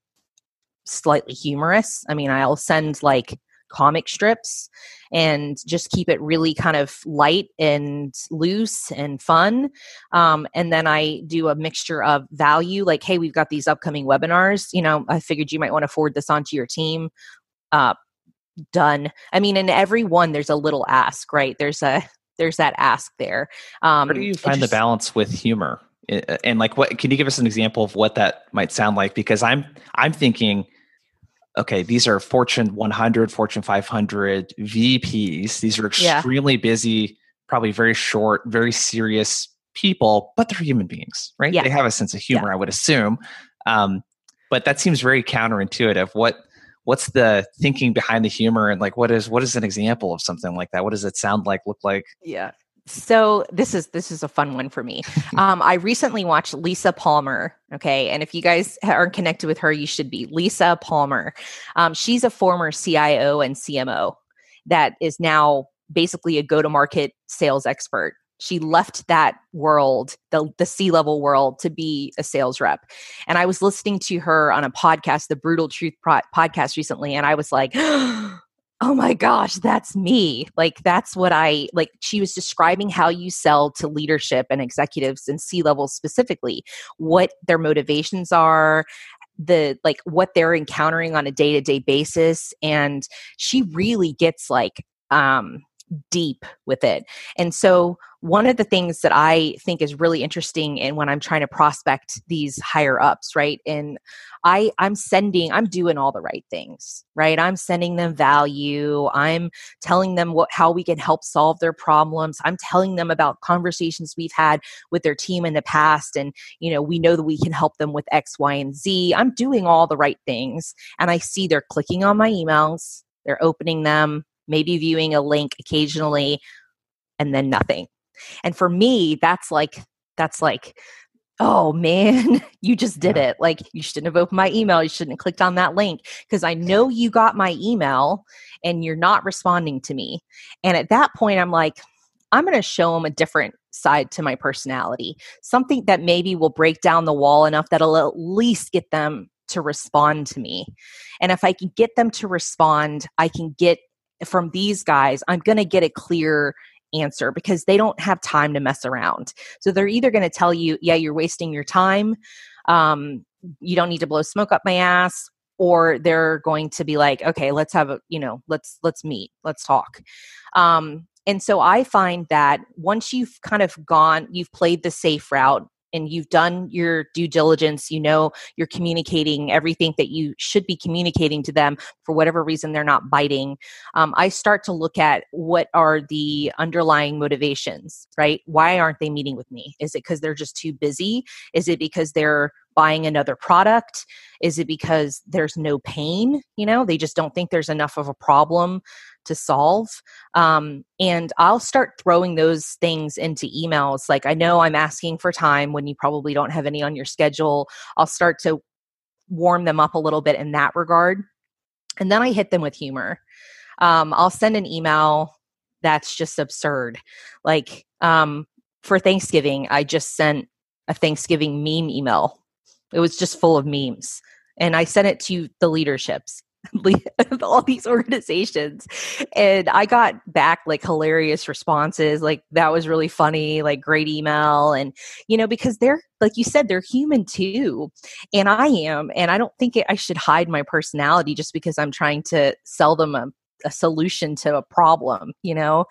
slightly humorous. I mean, I'll send like comic strips and just keep it really kind of light and loose and fun. Um, and then I do a mixture of value, like, hey, we've got these upcoming webinars. You know, I figured you might want to forward this onto your team. Uh, done. I mean, in every one, there's a little ask, right? There's a there's that ask there. Um, Where do you find just, the balance with humor? And like, what can you give us an example of what that might sound like? Because I'm I'm thinking okay, these are Fortune 100, Fortune 500 VPs. These are extremely yeah. busy, probably very short, very serious people, but they're human beings, right? Yeah. They have a sense of humor, yeah. I would assume. Um, but that seems very counterintuitive. What what's the thinking behind the humor and like what is what is an example of something like that what does it sound like look like yeah so this is this is a fun one for me. Um, i recently watched lisa palmer okay? And if you guys aren't connected with her you should be. Lisa palmer. Um, she's a former cio and cmo that is now basically a go-to-market sales expert. She left that world the, the c-level world to be a sales rep. And i was listening to her on a podcast the brutal truth Pro- podcast recently and i was like oh my gosh that's me. Like that's what i like she was describing how you sell to leadership and executives and c levels specifically what their motivations are the like what they're encountering on a day-to-day basis and she really gets like um deep with it. And so, one of the things that I think is really interesting in when I'm trying to prospect these higher ups, right? And I I'm sending I'm doing all the right things, right? I'm sending them value. I'm telling them what how we can help solve their problems. I'm telling them about conversations we've had with their team in the past and, you know, we know that we can help them with X, Y, and Z. I'm doing all the right things and I see they're clicking on my emails, they're opening them, maybe viewing a link occasionally and then nothing. And for me, that's like, that's like, oh man, you just did it. Like, you shouldn't have opened my email. You shouldn't have clicked on that link because I know you got my email and you're not responding to me. And at that point, I'm like, I'm going to show them a different side to my personality, something that maybe will break down the wall enough that'll at least get them to respond to me. And if I can get them to respond, I can get from these guys, I'm going to get a clear answer because they don't have time to mess around. So they're either going to tell you, yeah, you're wasting your time. Um, you don't need to blow smoke up my ass or they're going to be like okay let's have a you know let's let's meet let's talk um, and so i find that once you've kind of gone you've played the safe route and you've done your due diligence, you know you're communicating everything that you should be communicating to them for whatever reason they're not biting, um, I start to look at what are the underlying motivations, right? Why aren't they meeting with me? Is it because they're just too busy? Is it because they're buying another product? Is it because there's no pain? You know, they just don't think there's enough of a problem to solve. Um, and I'll start throwing those things into emails. Like, I know I'm asking for time when you probably don't have any on your schedule. I'll start to warm them up a little bit in that regard. And then I hit them with humor. Um, I'll send an email that's just absurd. Like, um, for Thanksgiving, I just sent a Thanksgiving meme email. It was just full of memes. And I sent it to the leaderships all these organizations. And i got back like hilarious responses like that was really funny like great email and you know because they're like you said they're human too. And i am and i don't think it, i should hide my personality just because i'm trying to sell them a, a solution to a problem you know?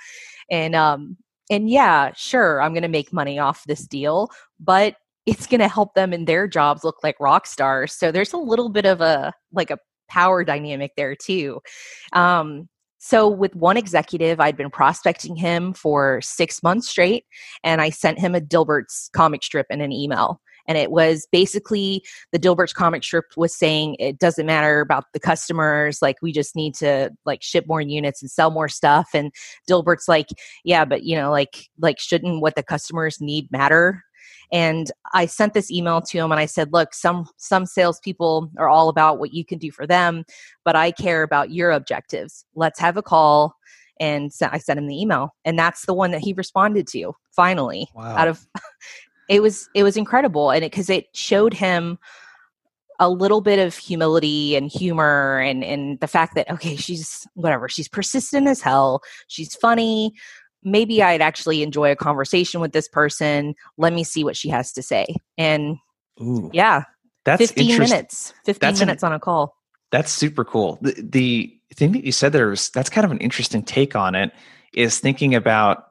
And um and yeah sure i'm going to make money off this deal but it's going to help them in their jobs look like rock stars. So there's a little bit of a like a power dynamic there too. Um, so, with one executive, I'd been prospecting him for six months straight, and I sent him a Dilbert's comic strip in an email. And it was basically the Dilbert's comic strip was saying it doesn't matter about the customers, like we just need to like ship more units and sell more stuff. And Dilbert's like, yeah, but you know, like like shouldn't what the customers need matter? And I sent this email to him and I said, look, some some salespeople are all about what you can do for them, but I care about your objectives. Let's have a call. And I sent him the email. And that's the one that he responded to finally. Wow. Out of it was it was incredible. And it because it showed him a little bit of humility and humor and and the fact that okay she's whatever she's persistent as hell she's funny maybe I'd actually enjoy a conversation with this person. Let me see what she has to say. And Ooh, yeah, that's 15 minutes, 15 that's minutes an, on a call. That's super cool. The, the thing that you said there was that's kind of an interesting take on it is thinking about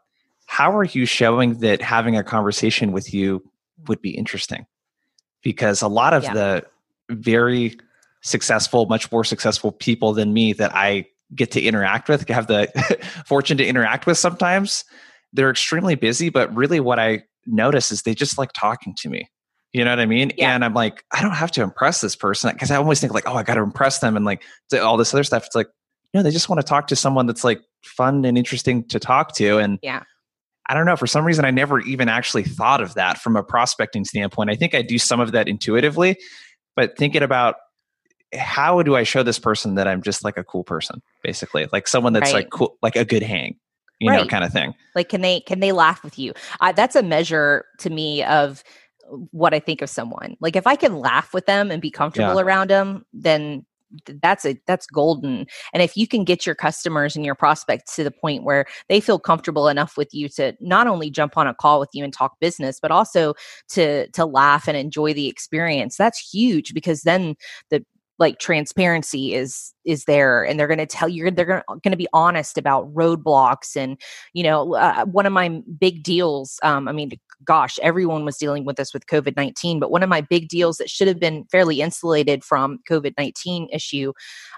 how are you showing that having a conversation with you would be interesting? Because a lot of yeah. the very successful, much more successful people than me that I get to interact with, have the fortune to interact with sometimes, they're extremely busy. But really, what I notice is they just like talking to me. You know what I mean? Yeah. And I'm like, I don't have to impress this person because I always think like, oh, I got to impress them and like all this other stuff. It's like, you know, they just want to talk to someone that's like fun and interesting to talk to. And Yeah. I don't know. For some reason, I never even actually thought of that from a prospecting standpoint. I think I do some of that intuitively, but thinking about how do I show this person that I'm just like a cool person, basically, like someone that's Right. like cool, like a good hang, you know, kind of thing. like can they can they laugh with you? Uh, that's a measure to me of what i think of someone. Like if i can laugh with them and be comfortable around them then that's a that's golden. And if you can get your customers and your prospects to the point where they feel comfortable enough with you to not only jump on a call with you and talk business but also to to laugh and enjoy the experience that's huge because then the like transparency is is there and they're going to tell you they're going to be honest about roadblocks and you know uh, one of my big deals um, i mean gosh everyone was dealing with this with covid-19 but one of my big deals that should have been fairly insulated from covid-19 issue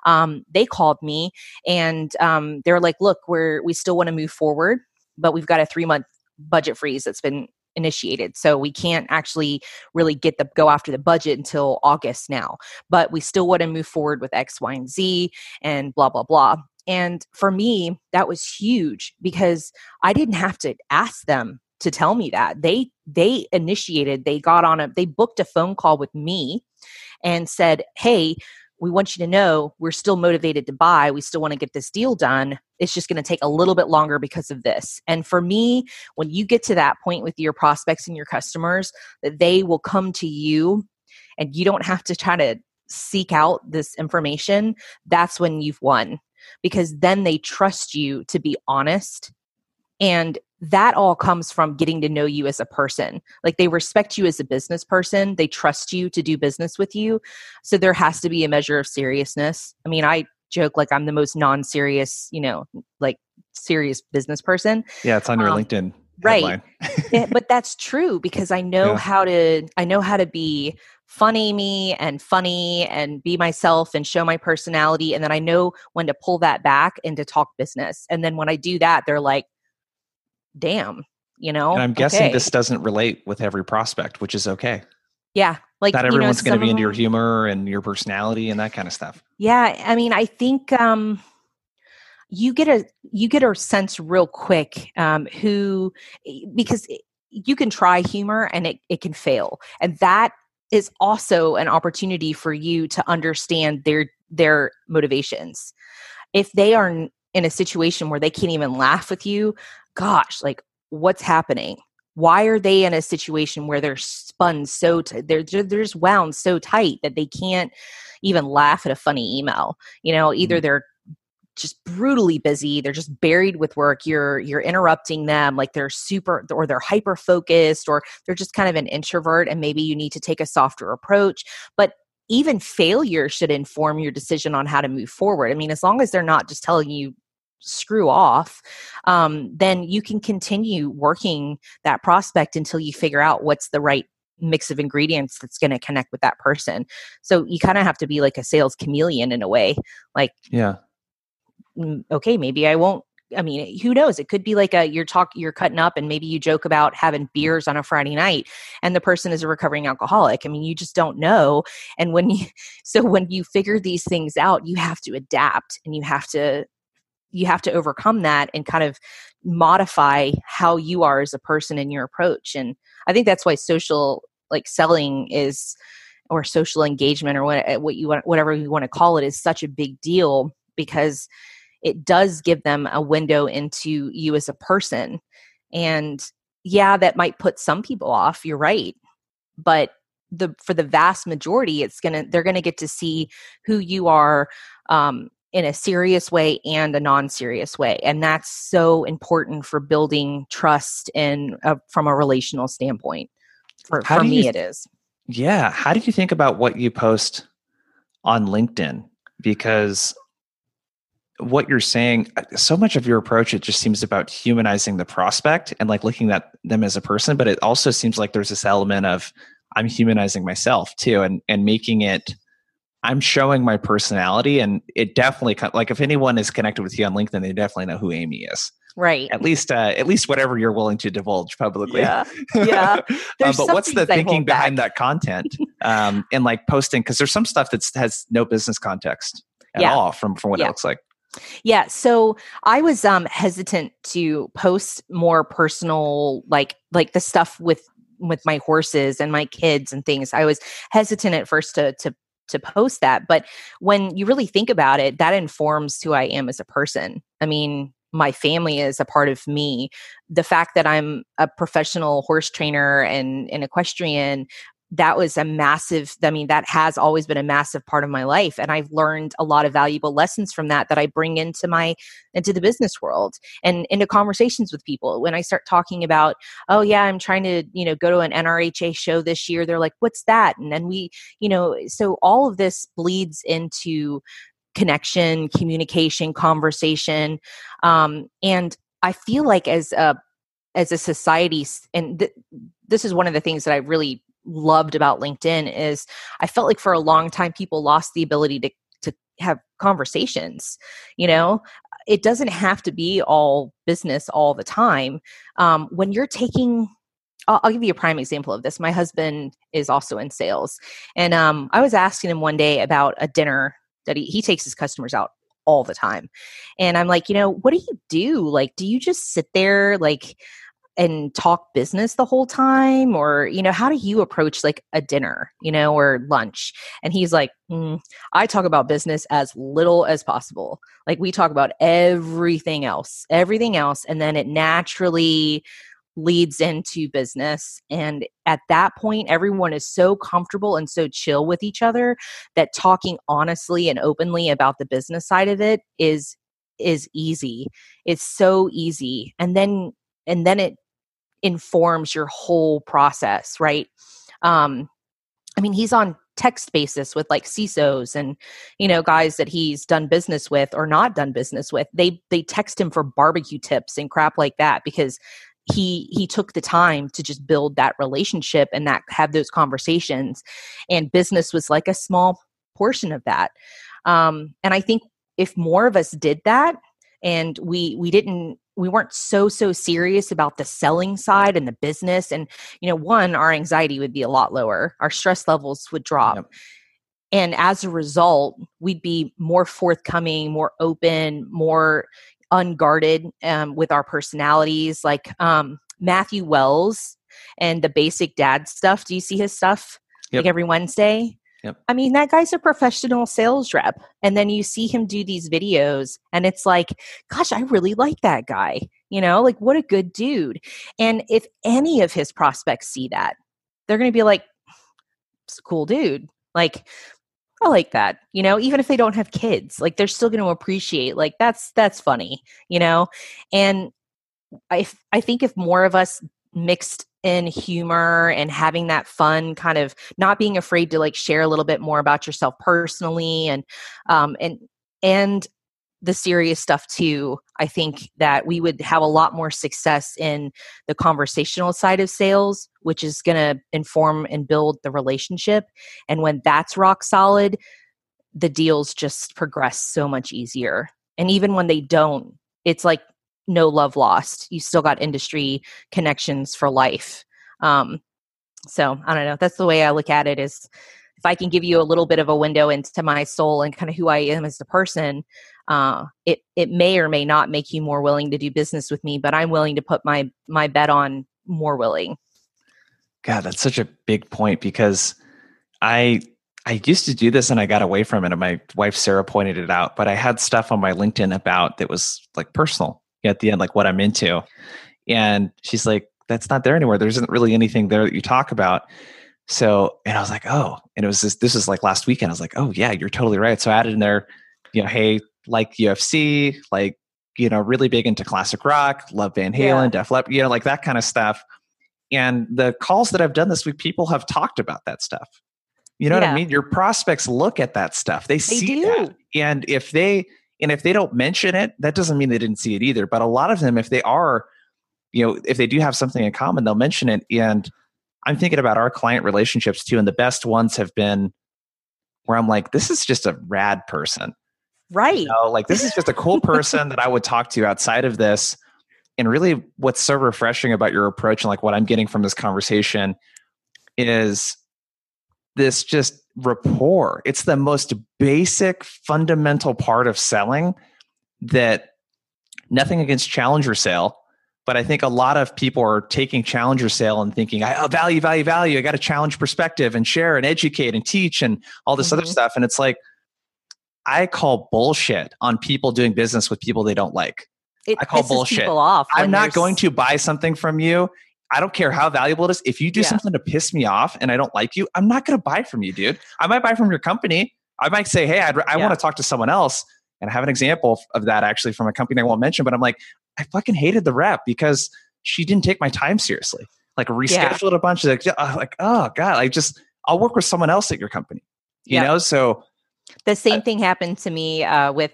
um, they called me and um, they're like look we're we still want to move forward but we've got a three month budget freeze that's been initiated so we can't actually really get the go after the budget until august now but we still want to move forward with X, Y, and Z and blah, blah, blah. And for me, that was huge because I didn't have to ask them to tell me that. They they initiated, they got on a they booked a phone call with me and said, Hey, we want you to know we're still motivated to buy. We still want to get this deal done. It's just going to take a little bit longer because of this. And for me, when you get to that point with your prospects and your customers, that they will come to you and you don't have to try to seek out this information, that's when you've won because then they trust you to be honest. And that all comes from getting to know you as a person. Like they respect you as a business person, they trust you to do business with you. So there has to be a measure of seriousness. I mean, I joke like I'm the most non serious, you know, like serious business person. Yeah, it's on your Um, LinkedIn. right. Yeah, but that's true because I know Yeah. how to I know how to be funny me and funny and be myself and show my personality and then I know when to pull that back and to talk business. And then when I do that they're like damn, you know. and I'm guessing okay. this doesn't relate with every prospect, which is okay. Yeah, like Not you know, everyone's going to be into your humor and your personality and that kind of stuff. Yeah, I mean, I think um, you get a you get a sense real quick um, who because you can try humor and it it can fail, and that is also an opportunity for you to understand their their motivations. If they are in a situation where they can't even laugh with you, gosh, like what's happening? Why are they in a situation where they're spun so t- they're they're just wound so tight that they can't even laugh at a funny email? You know, either Mhm. they're just brutally busy they're just buried with work you're you're interrupting them like they're super or they're hyper focused or they're just kind of an introvert and maybe you need to take a softer approach but even failure should inform your decision on how to move forward i mean as long as they're not just telling you screw off um, then you can continue working that prospect until you figure out what's the right mix of ingredients that's going to connect with that person so you kind of have to be like a sales chameleon in a way like Yeah. mm, okay, maybe I won't. I mean, who knows? It could be like a you're talk you're cutting up, and maybe you joke about having beers on a Friday night, and the person is a recovering alcoholic. I mean, you just don't know. And when you so when you figure these things out, you have to adapt, and you have to you have to overcome that and kind of modify how you are as a person in your approach. And I think that's why social like selling is or social engagement or what what you want whatever you want to call it is such a big deal because it does give them a window into you as a person and yeah that might put some people off you're right but the for the vast majority it's gonna they're gonna get to see who you are um, in a serious way and a non-serious way and that's so important for building trust and uh, from a relational standpoint for, for me it is Yeah. How do you think about what you post on LinkedIn? Because what you're saying, uh, so much of your approach, it just seems about humanizing the prospect and like looking at them as a person. But it also seems like there's this element of I'm humanizing myself too and, and making it, I'm showing my personality. And it definitely, like if anyone is connected with you on LinkedIn, they definitely know who Amy is. right at least uh, at least whatever you're willing to divulge publicly yeah yeah um, but what's the thinking behind that content um, and like posting because there's some stuff that has no business context at yeah. all from from what yeah. it looks like yeah so i was um hesitant to post more personal like like the stuff with with my horses and my kids and things i was hesitant at first to to to post that but when you really think about it that informs who i am as a person i mean my family is a part of me. The fact that I'm a professional horse trainer and an equestrian that was a massive i mean that has always been a massive part of my life and i've learned a lot of valuable lessons from that that i bring into my into the business world and into conversations with people when i start talking about oh yeah i'm trying to you know go to an nrha show this year they're like what's that and then we you know so all of this bleeds into connection, communication, conversation. Um, and I feel like as a as a society, and th- this is one of the things that I really loved about LinkedIn is I felt like for a long time people lost the ability to to have conversations. You know, it doesn't have to be all business all the time. Um, when you're taking I'll, give you a prime example of this. My husband is also in sales, and um, I was asking him one day about a dinner that he, he takes his customers out all the time. And I'm like, you know, what do you do? Like, do you just sit there like and talk business the whole time? Or, you know, how do you approach like a dinner, you know, or lunch? And he's like, mm, I talk about business as little as possible. Like, we talk about everything else, everything else. And then it naturally leads into business. And at that point, everyone is so comfortable and so chill with each other that talking honestly and openly about the business side of it is is easy. It's so easy. And then and then it informs your whole process, right? Um I mean, he's on text basis with like CISOs and you know guys that he's done business with or not done business with. They they text him for barbecue tips and crap like that because he he took the time to just build that relationship and that have those conversations and business was like a small portion of that um, and i think if more of us did that and we we didn't we weren't so so serious about the selling side and the business and you know one our anxiety would be a lot lower our stress levels would drop yep. and as a result we'd be more forthcoming more open more unguarded um, with our personalities like um, matthew wells and the basic dad stuff do you see his stuff yep. like every wednesday Yep. I mean, that guy's a professional sales rep. And then you see him do these videos, and it's like, gosh, I really like that guy. You know, like what a good dude. And if any of his prospects see that, they're going to be like, it's a cool dude. Like, I like that. You know, even if they don't have kids, like they're still going to appreciate like that's that's funny, you know? And I I think if more of us mixed in humor and having that fun kind of not being afraid to like share a little bit more about yourself personally and um and and the serious stuff too i think that we would have a lot more success in the conversational side of sales which is going to inform and build the relationship. And when that's rock solid the deals just progress so much easier. And even when they don't it's like no love lost. You still got industry connections for life. Um, so i don't know. That's the way i look at it is if i can give you a little bit of a window into my soul and kind of who i am as a person uh, it it may or may not make you more willing to do business with me but i'm willing to put my my bet on more willing. God that's such a big point because i i used to do this and i got away from it and my wife sarah pointed it out but i had stuff on my linkedin about that was like personal at the end like what i'm into and she's like that's not there anymore there isn't really anything there that you talk about so and i was like oh and it was this this is like last weekend i was like oh yeah you're totally right so i added in there you know hey like UFC, like you know, really big into classic rock, love Van Halen, yeah. Def Leppard, you know, like that kind of stuff. And the calls that I've done this week, people have talked about that stuff. You know yeah. what I mean? Your prospects look at that stuff. They, they see do. that. And if they and if they don't mention it, that doesn't mean they didn't see it either. But a lot of them, if they are, you know, if they do have something in common, they'll mention it. And I'm thinking about our client relationships too. And the best ones have been where I'm like, this is just a rad person Right. You know, like this is just a cool person that I would talk to outside of this. and really what's so refreshing about your approach and like what I'm getting from this conversation is this just rapport. It's the most basic fundamental part of selling that nothing against challenger sale, but I think a lot of people are taking challenger sale and thinking, oh, value, value, value. I got to challenge perspective and share and educate and teach and all this mm-hmm. other stuff. And it's like, I call bullshit on people doing business with people they don't like. It I call bullshit. off I'm not going to buy something from you. I don't care how valuable it is. If you do yeah. something to piss me off and I don't like you, I'm not going to buy from you, dude. I might buy from your company. I might say, hey, I'd, I yeah. want to talk to someone else. And I have an example of that actually from a company I won't mention, but I'm like, I fucking hated the rep because she didn't take my time seriously. Like rescheduled yeah. a bunch of like, like, oh God, I just, I'll work with someone else at your company, you know? So the same uh, thing happened to me uh, with,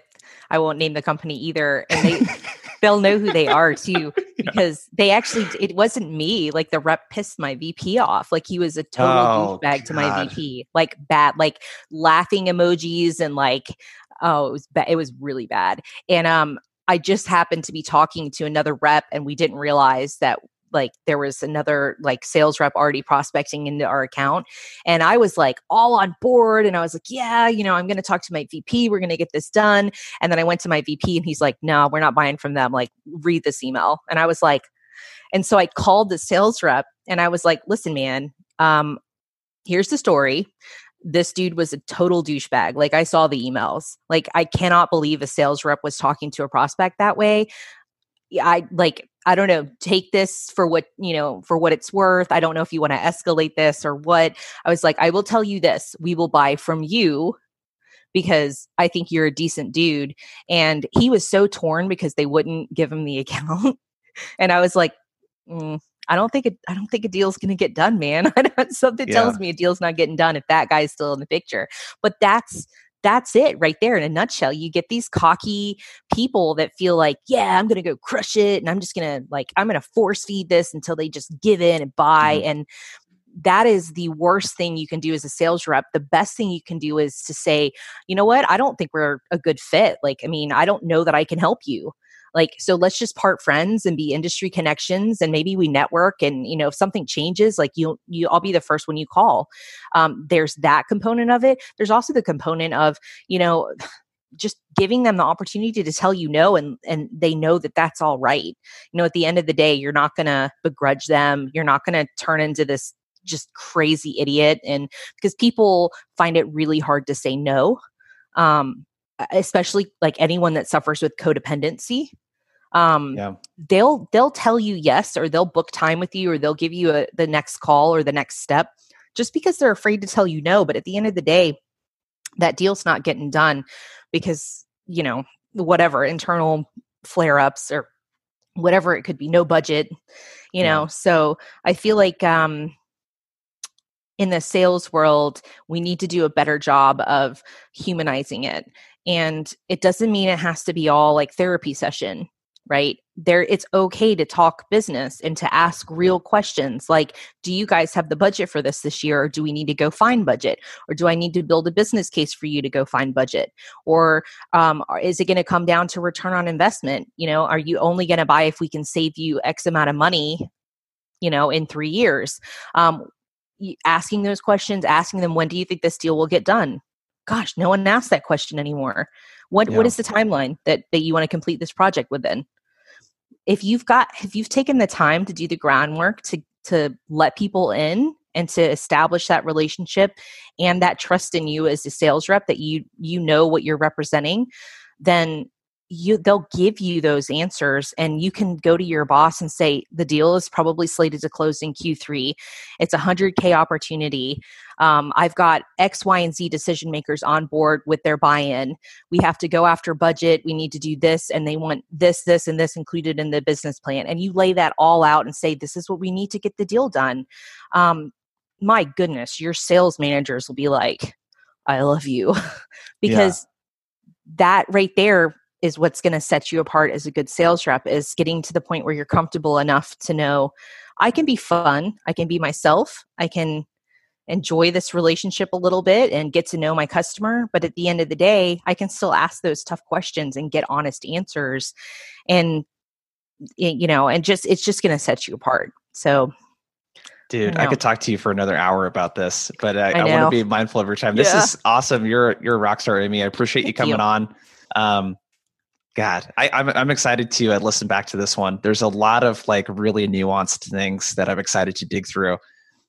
I won't name the company either. And they, they'll know who they are too because yeah. they actually it wasn't me like the rep pissed my vp off like he was a total oh, douchebag to my vp like bad like laughing emojis and like oh it was bad it was really bad and um I just happened to be talking to another rep and we didn't realize that like there was another like sales rep already prospecting into our account and i was like all on board and i was like yeah you know i'm going to talk to my vp we're going to get this done and then i went to my vp and he's like no we're not buying from them like read this email and i was like and so i called the sales rep and i was like listen man um here's the story this dude was a total douchebag. Like I saw the emails. Like I cannot believe a sales rep was talking to a prospect that way. I like I don't know, take this for what, you know, for what it's worth. I don't know if you want to escalate this or what. I was like, I will tell you this. We will buy from you because I think you're a decent dude. And he was so torn because they wouldn't give him the account. and I was like, mm, I don't think it, I don't think a deal's going to get done, man. Something yeah. tells me a deal's not getting done if that guy's still in the picture. But that's that's it right there in a nutshell. You get these cocky people that feel like, yeah, I'm going to go crush it and I'm just going to like, I'm going to force feed this until they just give in and buy. Mm-hmm. And that is the worst thing you can do as a sales rep. The best thing you can do is to say, you know what? I don't think we're a good fit. Like, I mean, I don't know that I can help you like so let's just part friends and be industry connections and maybe we network and you know if something changes like you you i'll be the first one you call. Um, there's that component of it. There's also the component of you know just giving them the opportunity to tell you no and and they know that that's all right. You know at the end of the day you're not going to begrudge them. You're not going to turn into this just crazy idiot and because people find it really hard to say no um especially like anyone that suffers with codependency um yeah. they'll they'll tell you yes or they'll book time with you or they'll give you a, the next call or the next step just because they're afraid to tell you no. But at the end of the day that deal's not getting done because you know whatever internal flare ups or whatever it could be no budget you know? So i feel like um in the sales world we need to do a better job of humanizing it. And it doesn't mean it has to be all like therapy session right? There it's okay to talk business and to ask real questions like do you guys have the budget for this this year or do we need to go find budget? Or do i need to build a business case for you to go find budget? Or um, is it going to come down to return on investment? You know are you only going to buy if we can save you x amount of money you know in three years? Um, asking those questions asking them when do you think this deal will get done? Gosh no one asks that question anymore. What yeah. what is the timeline that that you want to complete this project within if you've got if you've taken the time to do the groundwork to to let people in and to establish that relationship and that trust in you as a sales rep that you you know what you're representing then you they'll give you those answers and you can go to your boss and say the deal is probably slated to close in q3 it's a 100k opportunity. Um, i've got x y and z decision makers on board with their buy-in. We have to go after budget. We need to do this and they want this this and this included in the business plan. And you lay that all out and say this is what we need to get the deal done. Um, my goodness your sales managers will be like i love you. Because yeah. that right there is what's going to set you apart as a good sales rep is getting to the point where you're comfortable enough to know I can be fun, I can be myself, I can enjoy this relationship a little bit and get to know my customer, but at the end of the day, I can still ask those tough questions and get honest answers. And you know, and just it's just going to set you apart. So Dude, I, I, could talk to you for another hour about this, but I, I, I want to be mindful of your time. This yeah. is awesome. You're you're a rock star, Amy. I appreciate Thank you coming you. on. Um, God, I, am I'm, I'm excited to uh, listen back to this one. There's a lot of like really nuanced things that I'm excited to dig through.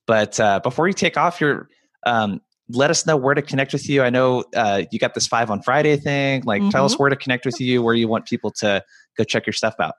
But uh, before you take off, your um, let us know where to connect with you. I know uh, you got this five on Friday thing. Like, mm-hmm. tell us mm-hmm. where to connect with you, where you want people to go check your stuff out.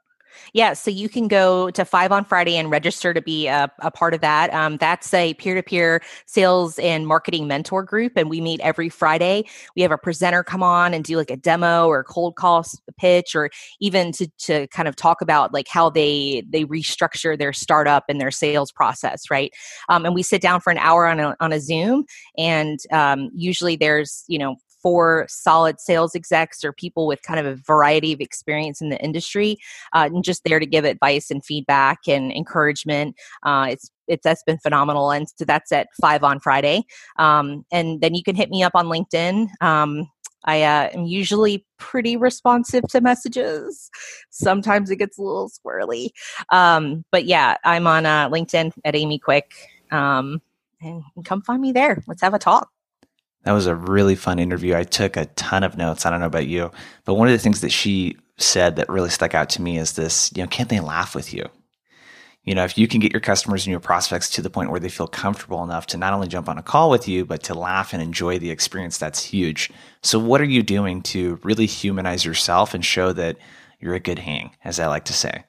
Yeah, so you can go to Five on Friday and register to be a, a part of that. Um, that's a peer to peer sales and marketing mentor group, and we meet every Friday. We have a presenter come on and do like a demo or cold call pitch, or even to to kind of talk about like how they they restructure their startup and their sales process, right? Um, and we sit down for an hour on a on a Zoom, and um, usually there's you know for solid sales execs or people with kind of a variety of experience in the industry uh, and just there to give advice and feedback and encouragement uh, it's it's that's been phenomenal and so that's at five on friday um, and then you can hit me up on linkedin um, I uh, am usually pretty responsive to messages. Sometimes it gets a little squirrely. Um, but yeah, I'm on uh, LinkedIn at Amy Quick. Um, and come find me there. Let's have a talk. That was a really fun interview. I took a ton of notes. I don't know about you, but one of the things that she said that really stuck out to me is this, you know, can't they laugh with you? You know, if you can get your customers and your prospects to the point where they feel comfortable enough to not only jump on a call with you, but to laugh and enjoy the experience, that's huge. So, what are you doing to really humanize yourself and show that you're a good hang, as I like to say?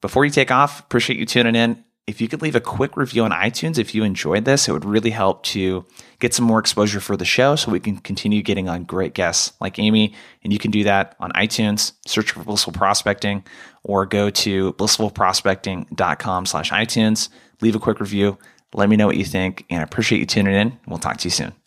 Before you take off, appreciate you tuning in if you could leave a quick review on iTunes if you enjoyed this, it would really help to get some more exposure for the show so we can continue getting on great guests like Amy. And you can do that on iTunes, search for Blissful Prospecting, or go to blissfulprospecting.com slash iTunes. Leave a quick review. Let me know what you think, and I appreciate you tuning in. We'll talk to you soon.